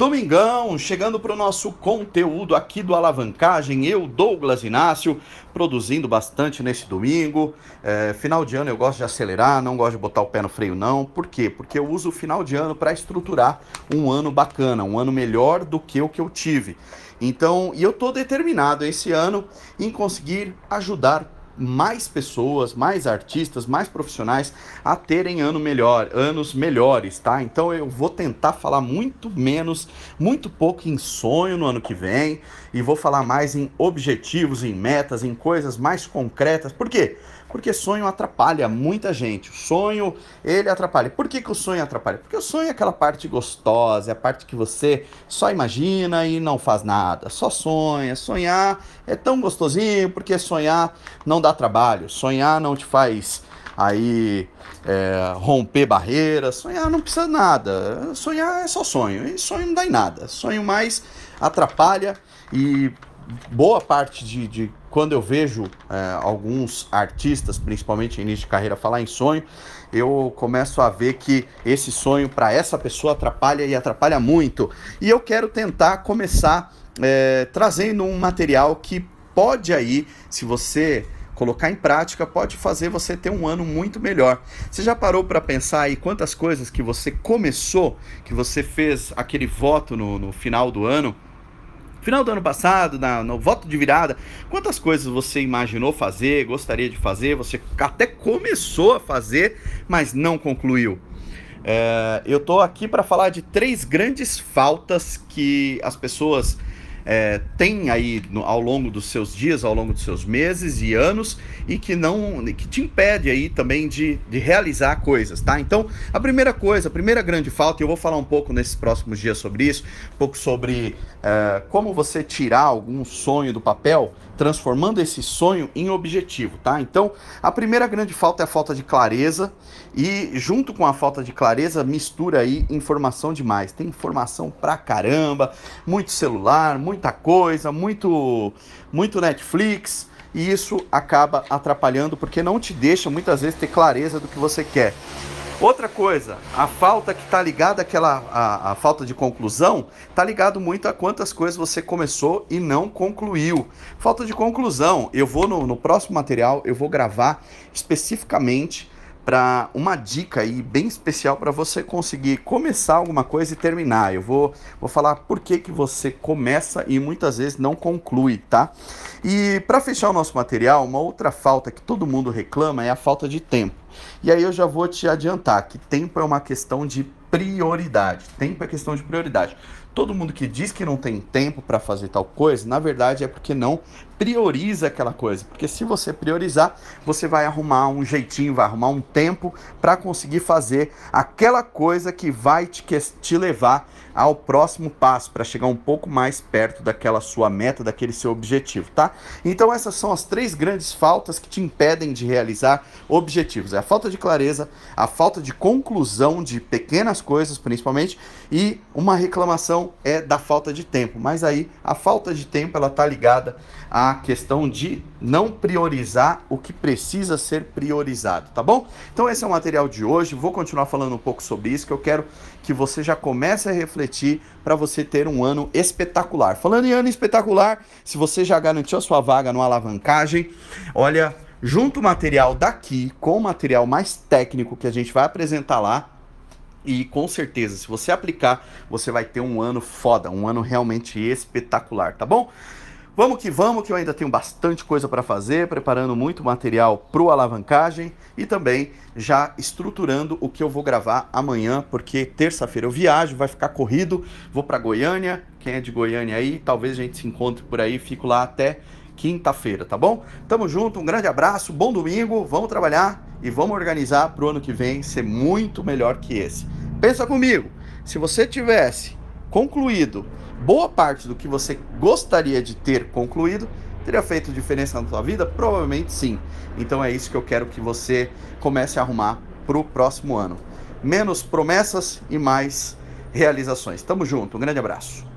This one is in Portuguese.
Domingão, chegando para o nosso conteúdo aqui do Alavancagem, eu, Douglas Inácio, produzindo bastante nesse domingo. É, final de ano eu gosto de acelerar, não gosto de botar o pé no freio, não. Por quê? Porque eu uso o final de ano para estruturar um ano bacana, um ano melhor do que o que eu tive. Então, e eu estou determinado esse ano em conseguir ajudar mais pessoas, mais artistas, mais profissionais a terem ano melhor, anos melhores, tá? Então eu vou tentar falar muito menos, muito pouco em sonho no ano que vem e vou falar mais em objetivos, em metas, em coisas mais concretas. Por quê? Porque sonho atrapalha muita gente. O sonho, ele atrapalha. Por que, que o sonho atrapalha? Porque o sonho é aquela parte gostosa, é a parte que você só imagina e não faz nada. Só sonha. Sonhar é tão gostosinho, porque sonhar não dá trabalho. Sonhar não te faz aí é, romper barreiras. Sonhar não precisa nada. Sonhar é só sonho. E sonho não dá em nada. Sonho mais atrapalha e boa parte de, de quando eu vejo é, alguns artistas, principalmente início de carreira, falar em sonho, eu começo a ver que esse sonho para essa pessoa atrapalha e atrapalha muito. E eu quero tentar começar é, trazendo um material que pode aí, se você colocar em prática, pode fazer você ter um ano muito melhor. Você já parou para pensar aí quantas coisas que você começou, que você fez aquele voto no, no final do ano? Final do ano passado, na, no voto de virada, quantas coisas você imaginou fazer, gostaria de fazer, você até começou a fazer, mas não concluiu? É, eu tô aqui para falar de três grandes faltas que as pessoas é, tem aí no, ao longo dos seus dias, ao longo dos seus meses e anos, e que não que te impede aí também de, de realizar coisas, tá? Então, a primeira coisa, a primeira grande falta, e eu vou falar um pouco nesses próximos dias sobre isso, um pouco sobre é, como você tirar algum sonho do papel, transformando esse sonho em objetivo, tá? Então, a primeira grande falta é a falta de clareza e junto com a falta de clareza mistura aí informação demais. Tem informação pra caramba, muito celular, muita coisa, muito muito Netflix, e isso acaba atrapalhando porque não te deixa muitas vezes ter clareza do que você quer. Outra coisa, a falta que está ligada àquela a, a, falta de conclusão, está ligado muito a quantas coisas você começou e não concluiu. Falta de conclusão, eu vou no, no próximo material, eu vou gravar especificamente para uma dica aí bem especial para você conseguir começar alguma coisa e terminar. Eu vou, vou falar por que, que você começa e muitas vezes não conclui, tá? E para fechar o nosso material, uma outra falta que todo mundo reclama é a falta de tempo. E aí eu já vou te adiantar que tempo é uma questão de prioridade. Tempo é questão de prioridade. Todo mundo que diz que não tem tempo para fazer tal coisa, na verdade é porque não prioriza aquela coisa. Porque se você priorizar, você vai arrumar um jeitinho, vai arrumar um tempo para conseguir fazer aquela coisa que vai te, te levar ao próximo passo, para chegar um pouco mais perto daquela sua meta, daquele seu objetivo, tá? Então essas são as três grandes faltas que te impedem de realizar objetivos. É a falta de clareza, a falta de conclusão de pequenas coisas, principalmente, e uma reclamação é da falta de tempo. Mas aí a falta de tempo ela tá ligada à questão de não priorizar o que precisa ser priorizado, tá bom? Então esse é o material de hoje. Vou continuar falando um pouco sobre isso, que eu quero que você já comece a refletir para você ter um ano espetacular. Falando em ano espetacular, se você já garantiu a sua vaga no alavancagem, olha, junto o material daqui com o material mais técnico que a gente vai apresentar lá, e com certeza, se você aplicar, você vai ter um ano foda, um ano realmente espetacular, tá bom? Vamos que vamos, que eu ainda tenho bastante coisa para fazer, preparando muito material para o alavancagem e também já estruturando o que eu vou gravar amanhã, porque terça-feira eu viajo, vai ficar corrido, vou para Goiânia. Quem é de Goiânia aí, talvez a gente se encontre por aí, fico lá até quinta-feira, tá bom? Tamo junto, um grande abraço, bom domingo, vamos trabalhar e vamos organizar para o ano que vem ser muito melhor que esse. Pensa comigo, se você tivesse concluído boa parte do que você gostaria de ter concluído, teria feito diferença na sua vida? Provavelmente sim. Então é isso que eu quero que você comece a arrumar para o próximo ano. Menos promessas e mais realizações. Tamo junto, um grande abraço.